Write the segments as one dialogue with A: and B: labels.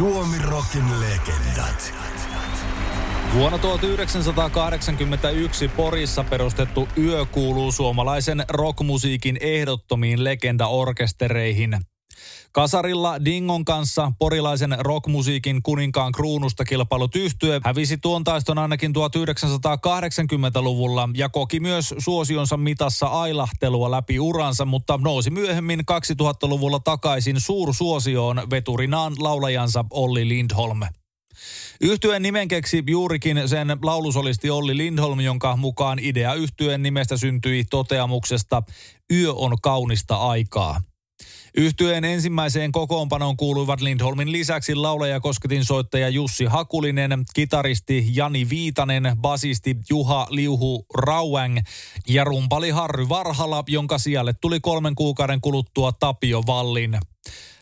A: Suomi Rockin legendat.
B: Vuonna 1981 Porissa perustettu Yö kuuluu suomalaisen rockmusiikin ehdottomiin legendaorkestereihin. Kasarilla Dingon kanssa porilaisen rockmusiikin kuninkaan kruunusta kilpailut yhtye hävisi tuon taiston ainakin 1980-luvulla ja koki myös suosionsa mitassa ailahtelua läpi uransa, mutta nousi myöhemmin 2000-luvulla takaisin suursuosioon veturinaan laulajansa Olli Lindholm. Yhtyeen nimen keksi juurikin sen laulusolisti Olli Lindholm, jonka mukaan idea yhtyeen nimestä syntyi toteamuksesta Yö on kaunista aikaa. Yhtyeen ensimmäiseen kokoonpanoon kuuluivat Lindholmin lisäksi laulaja kosketin soittaja Jussi Hakulinen, kitaristi Jani Viitanen, basisti Juha Liuhu Rauang ja rumpali Harry Varhala, jonka sijalle tuli kolmen kuukauden kuluttua Tapio Vallin.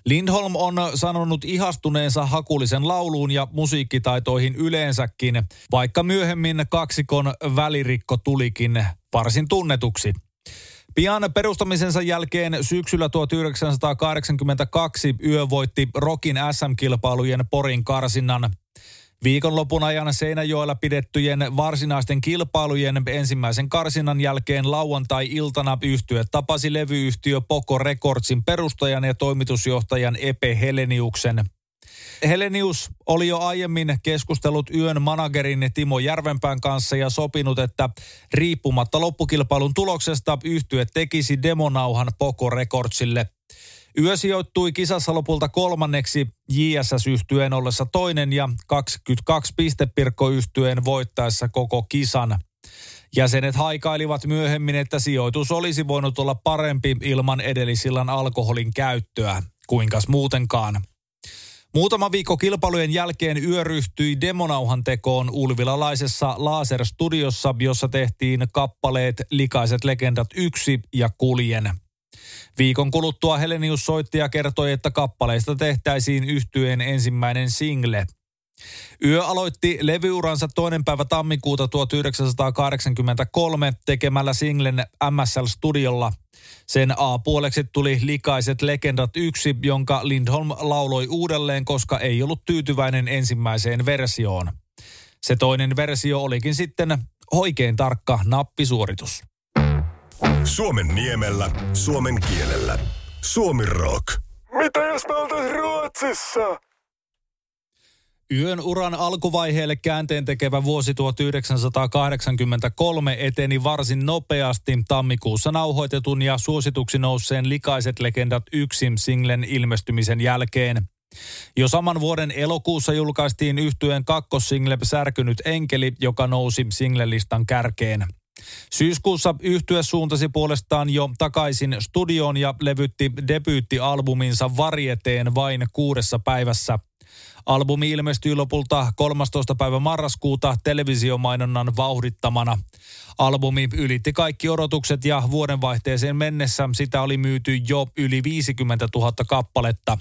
B: Lindholm on sanonut ihastuneensa hakulisen lauluun ja musiikkitaitoihin yleensäkin, vaikka myöhemmin kaksikon välirikko tulikin varsin tunnetuksi. Pian perustamisensa jälkeen syksyllä 1982 yö voitti Rokin SM-kilpailujen Porin karsinnan. Viikonlopun ajan Seinäjoella pidettyjen varsinaisten kilpailujen ensimmäisen karsinnan jälkeen lauantai-iltana yhtye tapasi levyyhtiö Poco Recordsin perustajan ja toimitusjohtajan Epe Heleniuksen. Helenius oli jo aiemmin keskustellut yön managerin Timo Järvenpään kanssa ja sopinut, että riippumatta loppukilpailun tuloksesta yhtye tekisi demonauhan Poco Recordsille – Yö sijoittui kisassa lopulta kolmanneksi JSS-yhtyeen ollessa toinen ja 22 pistepirkko-yhtyeen voittaessa koko kisan. Jäsenet haikailivat myöhemmin, että sijoitus olisi voinut olla parempi ilman edellisillan alkoholin käyttöä. Kuinkas muutenkaan? Muutama viikko kilpailujen jälkeen yö ryhtyi demonauhan tekoon ulvilalaisessa Laser-studiossa, jossa tehtiin kappaleet Likaiset legendat 1 ja Kuljen. Viikon kuluttua Helenius soitti ja kertoi, että kappaleista tehtäisiin yhtyeen ensimmäinen single. Yö aloitti levyuransa toinen päivä tammikuuta 1983 tekemällä singlen MSL-studiolla. Sen A-puoleksi tuli Likaiset legendat yksi, jonka Lindholm lauloi uudelleen, koska ei ollut tyytyväinen ensimmäiseen versioon. Se toinen versio olikin sitten oikein tarkka nappisuoritus.
A: Suomen niemellä, suomen kielellä. Suomi Rock.
C: Mitä jos me oltais Ruotsissa?
B: Yön uran alkuvaiheelle käänteen tekevä vuosi 1983 eteni varsin nopeasti tammikuussa nauhoitetun ja suosituksi nousseen Likaiset legendat yksin singlen ilmestymisen jälkeen. Jo saman vuoden elokuussa julkaistiin yhtyeen kakkosingle Särkynyt enkeli, joka nousi singlelistan kärkeen. Syyskuussa yhtye suuntasi puolestaan jo takaisin studioon ja levytti debyyttialbuminsa Varieteen vain kuudessa päivässä. Albumi ilmestyi lopulta 13. päivä marraskuuta televisiomainonnan vauhdittamana. Albumi ylitti kaikki odotukset ja vuodenvaihteeseen mennessä sitä oli myyty jo yli 50 000 kappaletta.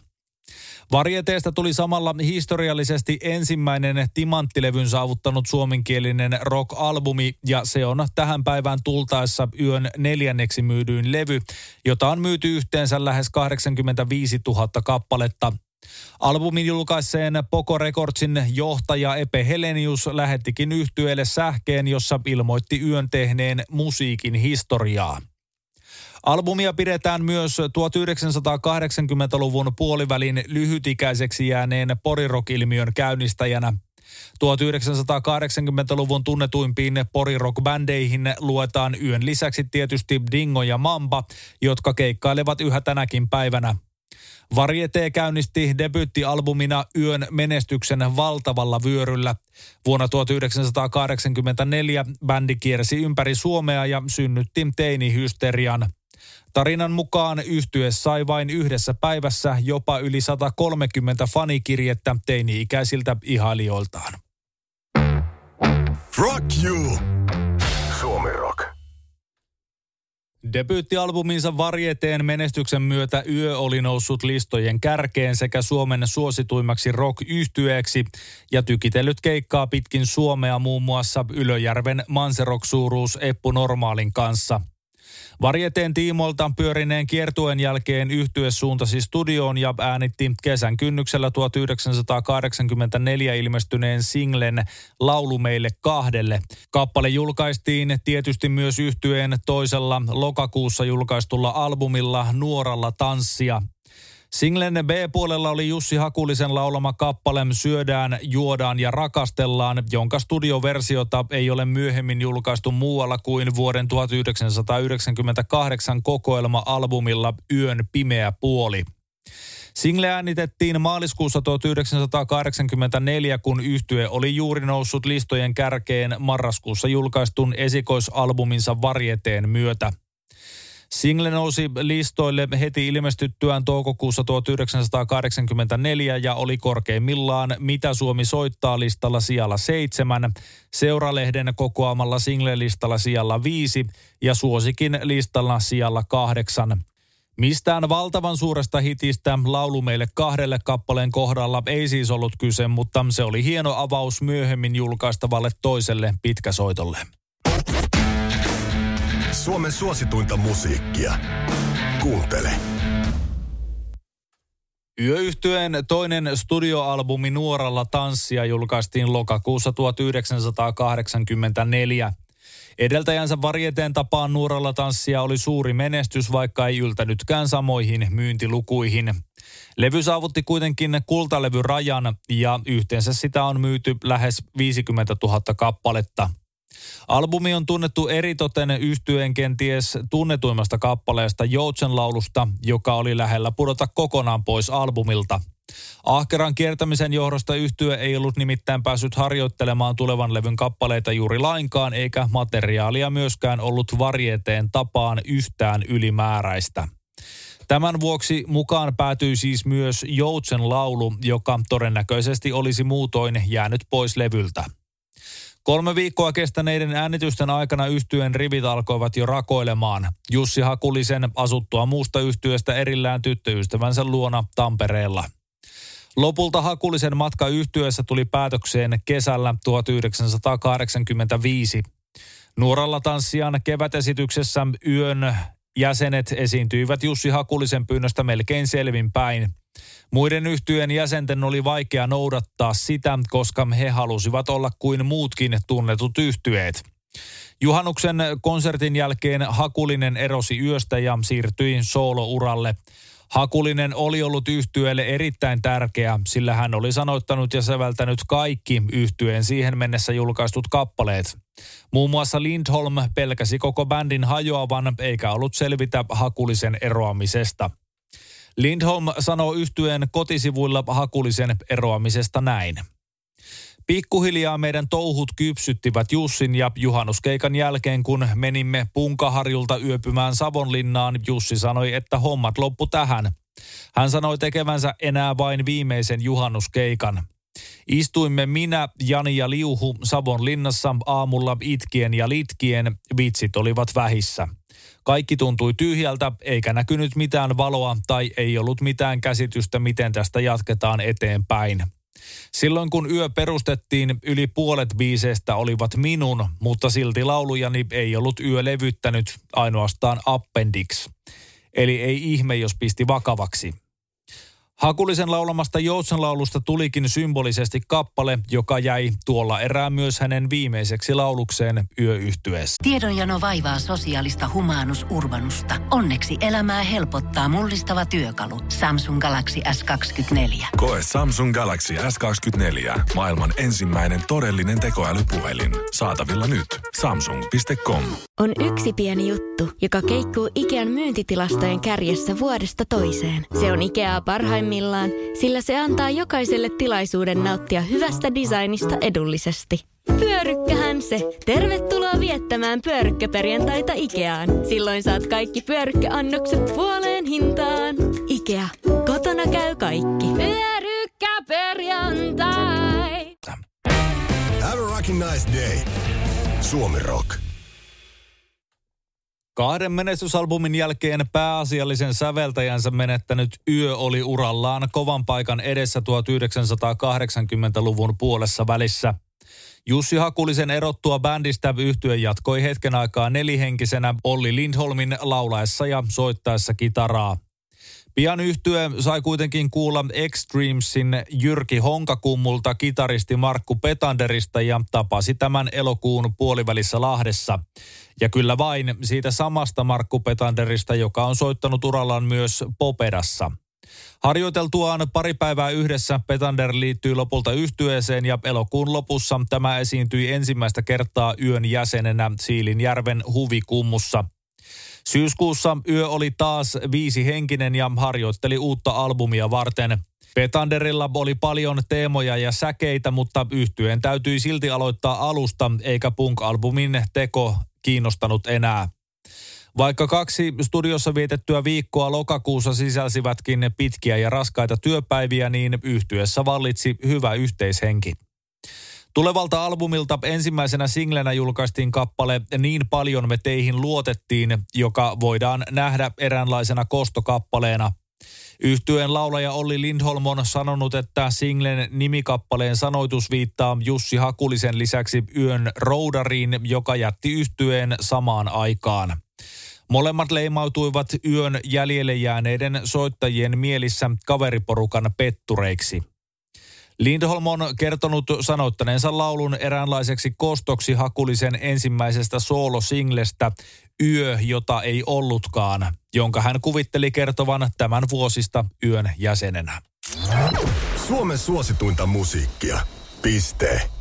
B: Varieteesta tuli samalla historiallisesti ensimmäinen timanttilevyn saavuttanut suomenkielinen rock-albumi ja se on tähän päivään tultaessa yön neljänneksi myydyin levy, jota on myyty yhteensä lähes 85 000 kappaletta. Albumin julkaiseen Poco Recordsin johtaja Epe Helenius lähettikin yhtyeelle sähkeen, jossa ilmoitti yön tehneen musiikin historiaa. Albumia pidetään myös 1980-luvun puolivälin lyhytikäiseksi jääneen porirok-ilmiön käynnistäjänä. 1980-luvun tunnetuimpiin porirock-bändeihin luetaan yön lisäksi tietysti Dingo ja Mamba, jotka keikkailevat yhä tänäkin päivänä. Varieté käynnisti debyyttialbumina yön menestyksen valtavalla vyöryllä. Vuonna 1984 bändi kiersi ympäri Suomea ja synnytti teinihysterian. Tarinan mukaan yhtye sai vain yhdessä päivässä jopa yli 130 fanikirjettä teini-ikäisiltä ihailijoiltaan.
A: Rock you! Suomi Rock.
B: Debyyttialbuminsa Varjeteen menestyksen myötä Yö oli noussut listojen kärkeen sekä Suomen suosituimmaksi rock-yhtyeeksi ja tykitellyt keikkaa pitkin Suomea muun muassa Ylöjärven Manserok-suuruus Eppu Normaalin kanssa – Varjeteen tiimolta pyörineen kiertuen jälkeen yhtye suuntasi studioon ja äänitti kesän kynnyksellä 1984 ilmestyneen singlen Laulu meille kahdelle. Kappale julkaistiin tietysti myös yhtyeen toisella lokakuussa julkaistulla albumilla Nuoralla tanssia. Singlen B-puolella oli Jussi Hakulisen laulama kappale Syödään, juodaan ja rakastellaan, jonka studioversiota ei ole myöhemmin julkaistu muualla kuin vuoden 1998 kokoelma-albumilla Yön pimeä puoli. Single äänitettiin maaliskuussa 1984, kun yhtye oli juuri noussut listojen kärkeen marraskuussa julkaistun esikoisalbuminsa Varjeteen myötä. Single nousi listoille heti ilmestyttyään toukokuussa 1984 ja oli korkeimmillaan Mitä Suomi soittaa listalla sijalla seitsemän, Seuralehden kokoamalla single-listalla sijalla viisi ja Suosikin listalla sijalla kahdeksan. Mistään valtavan suuresta hitistä laulu meille kahdelle kappaleen kohdalla ei siis ollut kyse, mutta se oli hieno avaus myöhemmin julkaistavalle toiselle pitkäsoitolle.
A: Suomen suosituinta musiikkia. Kuuntele.
B: Yöyhtyeen toinen studioalbumi Nuoralla tanssia julkaistiin lokakuussa 1984. Edeltäjänsä varjeteen tapaan Nuoralla tanssia oli suuri menestys, vaikka ei yltänytkään samoihin myyntilukuihin. Levy saavutti kuitenkin kultalevyrajan ja yhteensä sitä on myyty lähes 50 000 kappaletta. Albumi on tunnettu eritoten yhtyeen kenties tunnetuimmasta kappaleesta Joutsenlaulusta, joka oli lähellä pudota kokonaan pois albumilta. Ahkeran kiertämisen johdosta yhtye ei ollut nimittäin päässyt harjoittelemaan tulevan levyn kappaleita juuri lainkaan, eikä materiaalia myöskään ollut varjeteen tapaan yhtään ylimääräistä. Tämän vuoksi mukaan päätyi siis myös Joutsen laulu, joka todennäköisesti olisi muutoin jäänyt pois levyltä. Kolme viikkoa kestäneiden äänitysten aikana yhtyeen rivit alkoivat jo rakoilemaan. Jussi Hakulisen asuttua muusta yhtyöstä erillään tyttöystävänsä luona Tampereella. Lopulta Hakulisen matka yhtyössä tuli päätökseen kesällä 1985. Nuoralla tanssijan kevätesityksessä yön jäsenet esiintyivät Jussi Hakulisen pyynnöstä melkein selvinpäin. Muiden yhtyeen jäsenten oli vaikea noudattaa sitä, koska he halusivat olla kuin muutkin tunnetut yhtyeet. Juhannuksen konsertin jälkeen Hakulinen erosi yöstä ja siirtyi soolouralle. Hakulinen oli ollut yhtyeelle erittäin tärkeä, sillä hän oli sanoittanut ja säveltänyt kaikki yhtyeen siihen mennessä julkaistut kappaleet. Muun muassa Lindholm pelkäsi koko bändin hajoavan eikä ollut selvitä Hakulisen eroamisesta. Lindholm sanoo yhtyeen kotisivuilla Hakulisen eroamisesta näin. Pikkuhiljaa meidän touhut kypsyttivät Jussin ja juhannuskeikan jälkeen, kun menimme Punkaharjulta yöpymään Savonlinnaan, Jussi sanoi, että hommat loppu tähän. Hän sanoi tekevänsä enää vain viimeisen juhannuskeikan. Istuimme minä, Jani ja Liuhu Savonlinnassa aamulla itkien ja litkien, vitsit olivat vähissä. Kaikki tuntui tyhjältä, eikä näkynyt mitään valoa tai ei ollut mitään käsitystä, miten tästä jatketaan eteenpäin. Silloin kun yö perustettiin, yli puolet biiseistä olivat minun, mutta silti laulujani ei ollut yö levyttänyt ainoastaan appendix. Eli ei ihme, jos pisti vakavaksi. Hakulisen laulamasta Joutsenlaulusta tulikin symbolisesti kappale, joka jäi tuolla erää myös hänen viimeiseksi laulukseen yöyhtyessä.
D: Tiedonjano vaivaa sosiaalista humanus urbanusta. Onneksi elämää helpottaa mullistava työkalu. Samsung Galaxy S24.
E: Koe Samsung Galaxy S24. Maailman ensimmäinen todellinen tekoälypuhelin. Saatavilla nyt. Samsung.com.
F: On yksi pieni juttu, joka keikkuu Ikean myyntitilastojen kärjessä vuodesta toiseen. Se on Ikeaa parhaimmillaan, sillä se antaa jokaiselle tilaisuuden nauttia hyvästä designista edullisesti. Pyörykkähän se. Tervetuloa viettämään pyörykkäperjantaita Ikeaan. Silloin saat kaikki pyörykkäannokset puoleen hintaan. Ikea. Kotona käy kaikki. Pyörykkäperjantai.
A: Have a rocking nice day. Suomi Rock.
B: Kahden menestysalbumin jälkeen pääasiallisen säveltäjänsä menettänyt Yö oli urallaan kovan paikan edessä 1980-luvun puolessa välissä. Jussi Hakulisen erottua bändistä yhtye jatkoi hetken aikaa nelihenkisenä Olli Lindholmin laulaessa ja soittaessa kitaraa. Pian yhtye sai kuitenkin kuulla Extremesin Jyrki Honkakummulta kitaristi Markku Petanderista ja tapasi tämän elokuun puolivälissä Lahdessa. Ja kyllä vain siitä samasta Markku Petanderista, joka on soittanut urallaan myös Popedassa. Harjoiteltuaan pari päivää yhdessä Petander liittyy lopulta yhtyeeseen ja elokuun lopussa tämä esiintyi ensimmäistä kertaa yön jäsenenä Siilinjärven huvikummussa – Syyskuussa yö oli taas viisi henkinen ja harjoitteli uutta albumia varten. Petanderilla oli paljon teemoja ja säkeitä, mutta yhtyeen täytyi silti aloittaa alusta, eikä punk-albumin teko kiinnostanut enää. Vaikka kaksi studiossa vietettyä viikkoa lokakuussa sisälsivätkin pitkiä ja raskaita työpäiviä, niin yhtyessä vallitsi hyvä yhteishenki. Tulevalta albumilta ensimmäisenä singlenä julkaistiin kappale Niin paljon me teihin luotettiin, joka voidaan nähdä eräänlaisena kostokappaleena. Yhtyeen laulaja Olli Lindholm on sanonut, että singlen nimikappaleen sanoitus viittaa Jussi Hakulisen lisäksi Yön roudariin, joka jätti yhtyeen samaan aikaan. Molemmat leimautuivat yön jäljelle jääneiden soittajien mielissä kaveriporukan pettureiksi. Lindholm on kertonut sanottaneensa laulun eräänlaiseksi kostoksi hakulisen ensimmäisestä soolosinglestä Yö, jota ei ollutkaan, jonka hän kuvitteli kertovan tämän vuosista yön jäsenenä.
A: Suomen suosituinta musiikkia. Piste.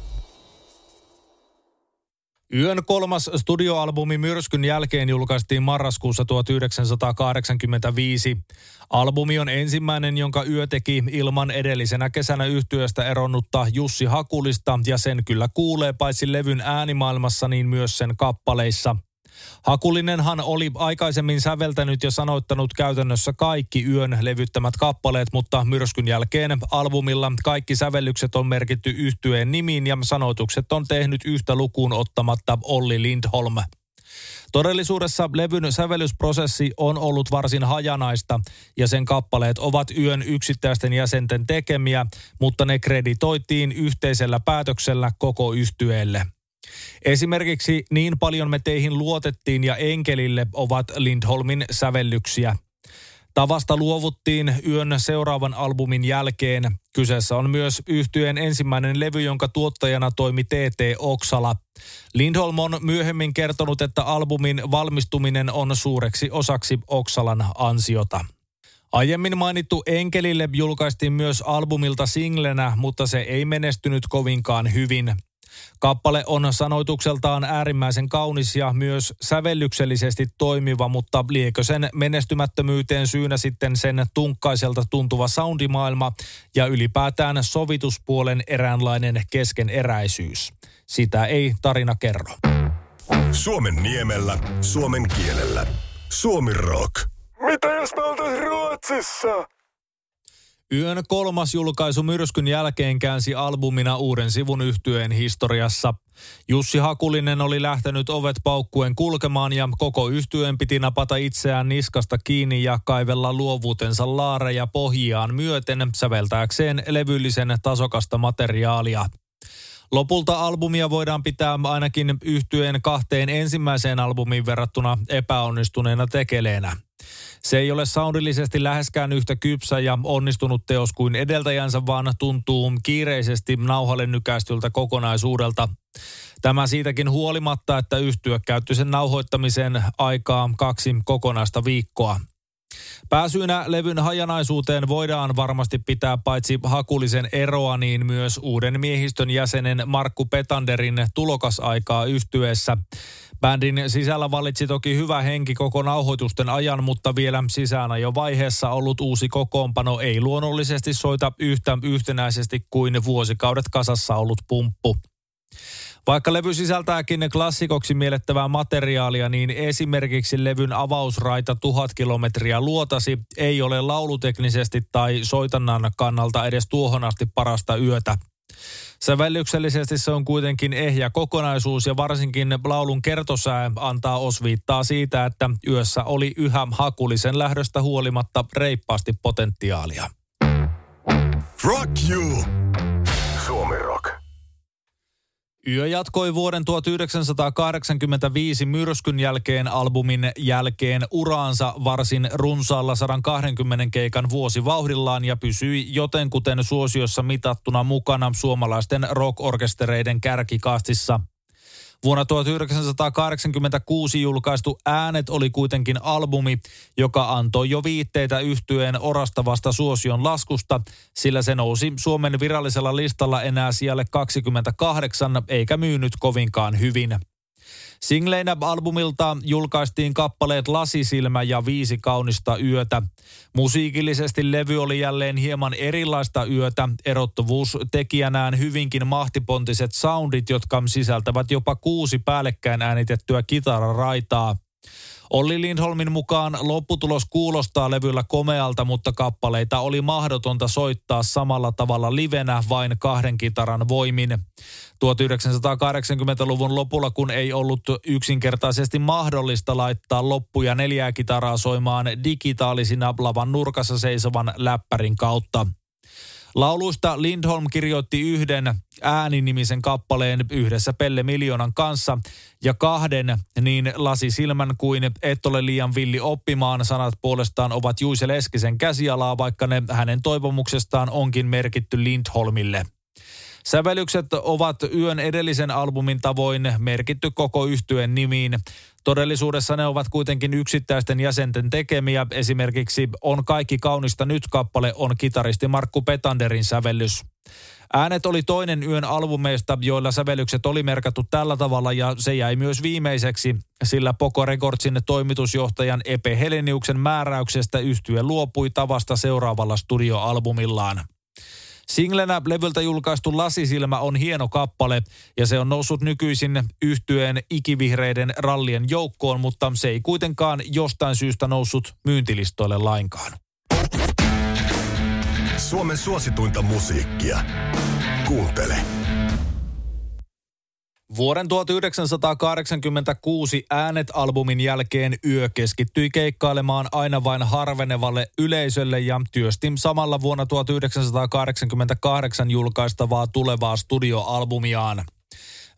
B: Yön kolmas studioalbumi Myrskyn jälkeen julkaistiin marraskuussa 1985. Albumi on ensimmäinen, jonka Yö teki ilman edellisenä kesänä yhtyöstä eronnutta Jussi Hakulista ja sen kyllä kuulee paitsi levyn äänimaailmassa niin myös sen kappaleissa. Hakulinenhan oli aikaisemmin säveltänyt ja sanoittanut käytännössä kaikki yön levyttämät kappaleet, mutta myrskyn jälkeen albumilla kaikki sävellykset on merkitty yhtyeen nimiin ja sanoitukset on tehnyt yhtä lukuun ottamatta Olli Lindholm. Todellisuudessa levyn sävellysprosessi on ollut varsin hajanaista ja sen kappaleet ovat yön yksittäisten jäsenten tekemiä, mutta ne kreditoitiin yhteisellä päätöksellä koko yhtyeelle. Esimerkiksi Niin paljon me teihin luotettiin ja Enkelille ovat Lindholmin sävellyksiä. Tavasta luovuttiin yön seuraavan albumin jälkeen. Kyseessä on myös yhtyeen ensimmäinen levy, jonka tuottajana toimi TT Oksala. Lindholm on myöhemmin kertonut, että albumin valmistuminen on suureksi osaksi Oksalan ansiota. Aiemmin mainittu Enkelille julkaistiin myös albumilta singlenä, mutta se ei menestynyt kovinkaan hyvin. Kappale on sanoitukseltaan äärimmäisen kaunis ja myös sävellyksellisesti toimiva, mutta liekö sen menestymättömyyteen syynä sitten sen tunkkaiselta tuntuva soundimaailma ja ylipäätään sovituspuolen eräänlainen keskeneräisyys. Sitä ei tarina kerro.
A: Suomen niemellä, suomen kielellä. Suomi Rock.
C: Mitä jos me oltais Ruotsissa?
B: Yön kolmas julkaisu myrskyn jälkeen käänsi albumina uuden sivun yhtyeen historiassa. Jussi Hakulinen oli lähtenyt ovet paukkuen kulkemaan ja koko yhtyeen piti napata itseään niskasta kiinni ja kaivella luovuutensa laareja pohjiaan myöten säveltääkseen levyllisen tasokasta materiaalia. Lopulta albumia voidaan pitää ainakin yhtyeen kahteen ensimmäiseen albumiin verrattuna epäonnistuneena tekeleenä. Se ei ole soundillisesti läheskään yhtä kypsä ja onnistunut teos kuin edeltäjänsä, vaan tuntuu kiireisesti nauhalle nykästyltä kokonaisuudelta. Tämä siitäkin huolimatta, että yhtyö käytti sen nauhoittamisen aikaa kaksi kokonaista viikkoa. Pääsyynä levyn hajanaisuuteen voidaan varmasti pitää paitsi hakulisen eroa, niin myös uuden miehistön jäsenen Markku Petanderin tulokasaikaa yhtyessä. Bändin sisällä valitsi toki hyvä henki koko nauhoitusten ajan, mutta vielä sisään jo vaiheessa ollut uusi kokoonpano ei luonnollisesti soita yhtä yhtenäisesti kuin vuosikaudet kasassa ollut pumppu. Vaikka levy sisältääkin klassikoksi mielettävää materiaalia, niin esimerkiksi levyn avausraita tuhat kilometriä luotasi ei ole lauluteknisesti tai soitannan kannalta edes tuohon asti parasta yötä. Sävellyksellisesti se on kuitenkin ehjä kokonaisuus ja varsinkin laulun kertosää antaa osviittaa siitä, että yössä oli yhä hakulisen lähdöstä huolimatta reippaasti potentiaalia.
A: Rock you!
B: Yö jatkoi vuoden 1985 myrskyn jälkeen albumin jälkeen uraansa varsin runsaalla 120 keikan vuosivauhdillaan ja pysyi jotenkuten suosiossa mitattuna mukana suomalaisten rock-orkestereiden kärkikastissa – Vuonna 1986 julkaistu Äänet oli kuitenkin albumi, joka antoi jo viitteitä yhtyeen orastavasta suosion laskusta, sillä se nousi Suomen virallisella listalla enää siellä 28 eikä myynyt kovinkaan hyvin. Singleinä albumilta julkaistiin kappaleet Lasisilmä ja Viisi kaunista yötä. Musiikillisesti levy oli jälleen hieman erilaista yötä. Erottuvuus tekijänään hyvinkin mahtipontiset soundit, jotka sisältävät jopa kuusi päällekkäin äänitettyä kitararaitaa. Olli Lindholmin mukaan lopputulos kuulostaa levyllä komealta, mutta kappaleita oli mahdotonta soittaa samalla tavalla livenä vain kahden kitaran voimin. 1980-luvun lopulla, kun ei ollut yksinkertaisesti mahdollista laittaa loppuja neljää kitaraa soimaan digitaalisina lavan nurkassa seisovan läppärin kautta. Lauluista Lindholm kirjoitti yhden ääninimisen kappaleen yhdessä Pelle Miljoonan kanssa ja kahden niin Lasi Silmän kuin Et ole liian villi oppimaan sanat puolestaan ovat Juise Leskisen käsialaa, vaikka ne hänen toivomuksestaan onkin merkitty Lindholmille. Sävellykset ovat yön edellisen albumin tavoin merkitty koko yhtyeen nimiin. Todellisuudessa ne ovat kuitenkin yksittäisten jäsenten tekemiä. Esimerkiksi On kaikki kaunista nyt kappale on kitaristi Markku Petanderin sävellys. Äänet oli toinen yön albumeista, joilla sävellykset oli merkattu tällä tavalla ja se jäi myös viimeiseksi, sillä Poco Recordsin toimitusjohtajan Epe Heleniuksen määräyksestä yhtye luopui tavasta seuraavalla studioalbumillaan. Singlenä levyltä julkaistu Lasisilmä on hieno kappale ja se on noussut nykyisin yhtyeen ikivihreiden rallien joukkoon, mutta se ei kuitenkaan jostain syystä noussut myyntilistoille lainkaan.
A: Suomen suosituinta musiikkia. Kuuntele.
B: Vuoden 1986 Äänet-albumin jälkeen yö keskittyi keikkailemaan aina vain harvenevalle yleisölle ja työsti samalla vuonna 1988 julkaistavaa tulevaa studioalbumiaan.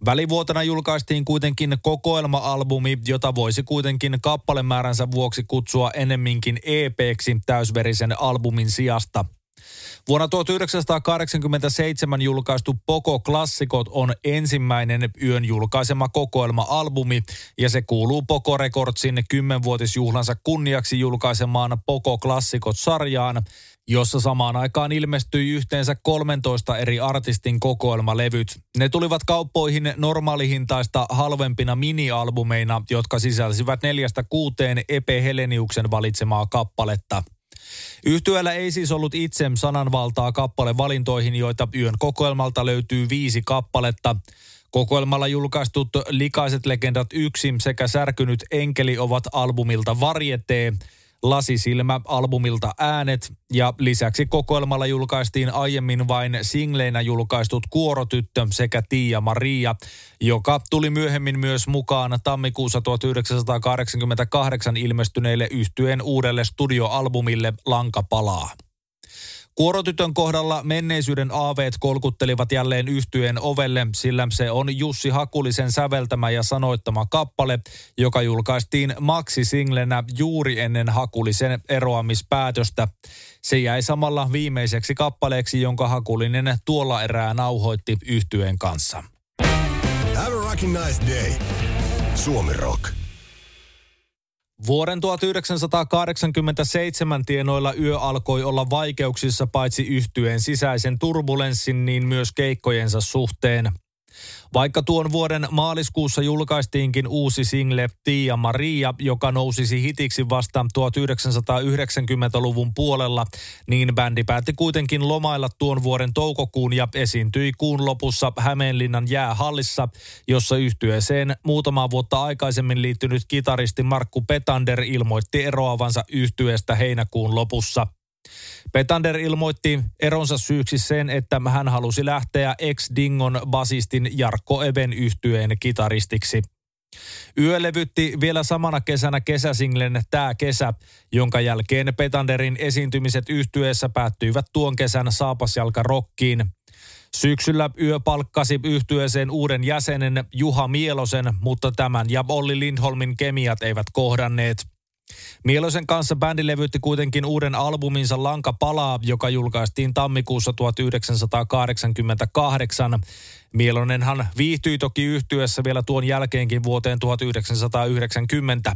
B: Välivuotena julkaistiin kuitenkin kokoelma-albumi, jota voisi kuitenkin kappalemääränsä vuoksi kutsua enemminkin EPksi täysverisen albumin sijasta – Vuonna 1987 julkaistu Poco Klassikot on ensimmäinen yön julkaisema kokoelma-albumi ja se kuuluu Poco Recordsin kymmenvuotisjuhlansa kunniaksi julkaisemaan Poco Klassikot-sarjaan, jossa samaan aikaan ilmestyi yhteensä 13 eri artistin kokoelmalevyt. Ne tulivat kauppoihin normaalihintaista halvempina minialbumeina, jotka sisälsivät neljästä kuuteen Epe Heleniuksen valitsemaa kappaletta – Yhtyöllä ei siis ollut itse sananvaltaa kappalevalintoihin, joita yön kokoelmalta löytyy viisi kappaletta. Kokoelmalla julkaistut Likaiset legendat yksi sekä Särkynyt enkeli ovat albumilta Varjetee – Lasisilmä albumilta Äänet ja lisäksi kokoelmalla julkaistiin aiemmin vain singleinä julkaistut Kuorotyttö sekä Tiia Maria, joka tuli myöhemmin myös mukaan tammikuussa 1988 ilmestyneille yhtyeen uudelle studioalbumille Lanka palaa. Kuorotytön kohdalla menneisyyden aaveet kolkuttelivat jälleen yhtyeen ovelle, sillä se on Jussi Hakulisen säveltämä ja sanoittama kappale, joka julkaistiin Maxi-singlenä juuri ennen Hakulisen eroamispäätöstä. Se jäi samalla viimeiseksi kappaleeksi, jonka Hakulinen tuolla erää nauhoitti yhtyeen kanssa.
A: Have a nice day. Suomi Rock.
B: Vuoden 1987 tienoilla yö alkoi olla vaikeuksissa paitsi yhtyeen sisäisen turbulenssin, niin myös keikkojensa suhteen. Vaikka tuon vuoden maaliskuussa julkaistiinkin uusi single Tia Maria, joka nousisi hitiksi vasta 1990-luvun puolella, niin bändi päätti kuitenkin lomailla tuon vuoden toukokuun ja esiintyi kuun lopussa Hämeenlinnan jäähallissa, jossa yhtyeeseen muutama vuotta aikaisemmin liittynyt kitaristi Markku Petander ilmoitti eroavansa yhtyeestä heinäkuun lopussa – Petander ilmoitti eronsa syyksi sen, että hän halusi lähteä ex-Dingon basistin Jarkko Even yhtyeen kitaristiksi. Yö levytti vielä samana kesänä kesäsinglen Tää kesä, jonka jälkeen Petanderin esiintymiset yhtyeessä päättyivät tuon kesän Saapasjalka Rockiin. Syksyllä yö palkkasi yhtyeeseen uuden jäsenen Juha Mielosen, mutta tämän ja Olli Lindholmin kemiat eivät kohdanneet – Mieloisen kanssa bändi levytti kuitenkin uuden albuminsa Lanka palaa, joka julkaistiin tammikuussa 1988. Mielonenhan viihtyi toki yhtyessä vielä tuon jälkeenkin vuoteen 1990.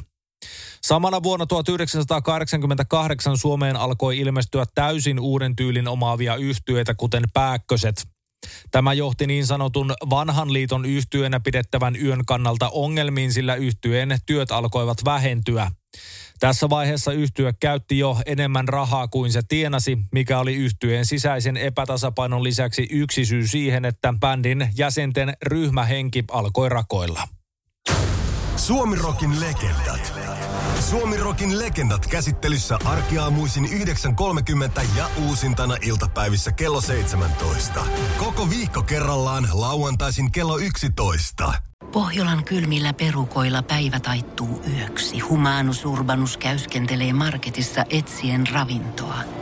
B: Samana vuonna 1988 Suomeen alkoi ilmestyä täysin uuden tyylin omaavia yhtyeitä, kuten Pääkköset. Tämä johti niin sanotun vanhan liiton yhtyeenä pidettävän yön kannalta ongelmiin, sillä yhtyeen työt alkoivat vähentyä. Tässä vaiheessa yhtyö käytti jo enemmän rahaa kuin se tienasi, mikä oli yhtyeen sisäisen epätasapainon lisäksi yksi syy siihen, että bändin jäsenten ryhmähenki alkoi rakoilla.
A: Suomirokin legendat. Suomirokin legendat käsittelyssä arkiaamuisin 9.30 ja uusintana iltapäivissä kello 17. Koko viikko kerrallaan lauantaisin kello 11.
D: Pohjolan kylmillä perukoilla päivä taittuu yöksi. Humanus Urbanus käyskentelee marketissa etsien ravintoa.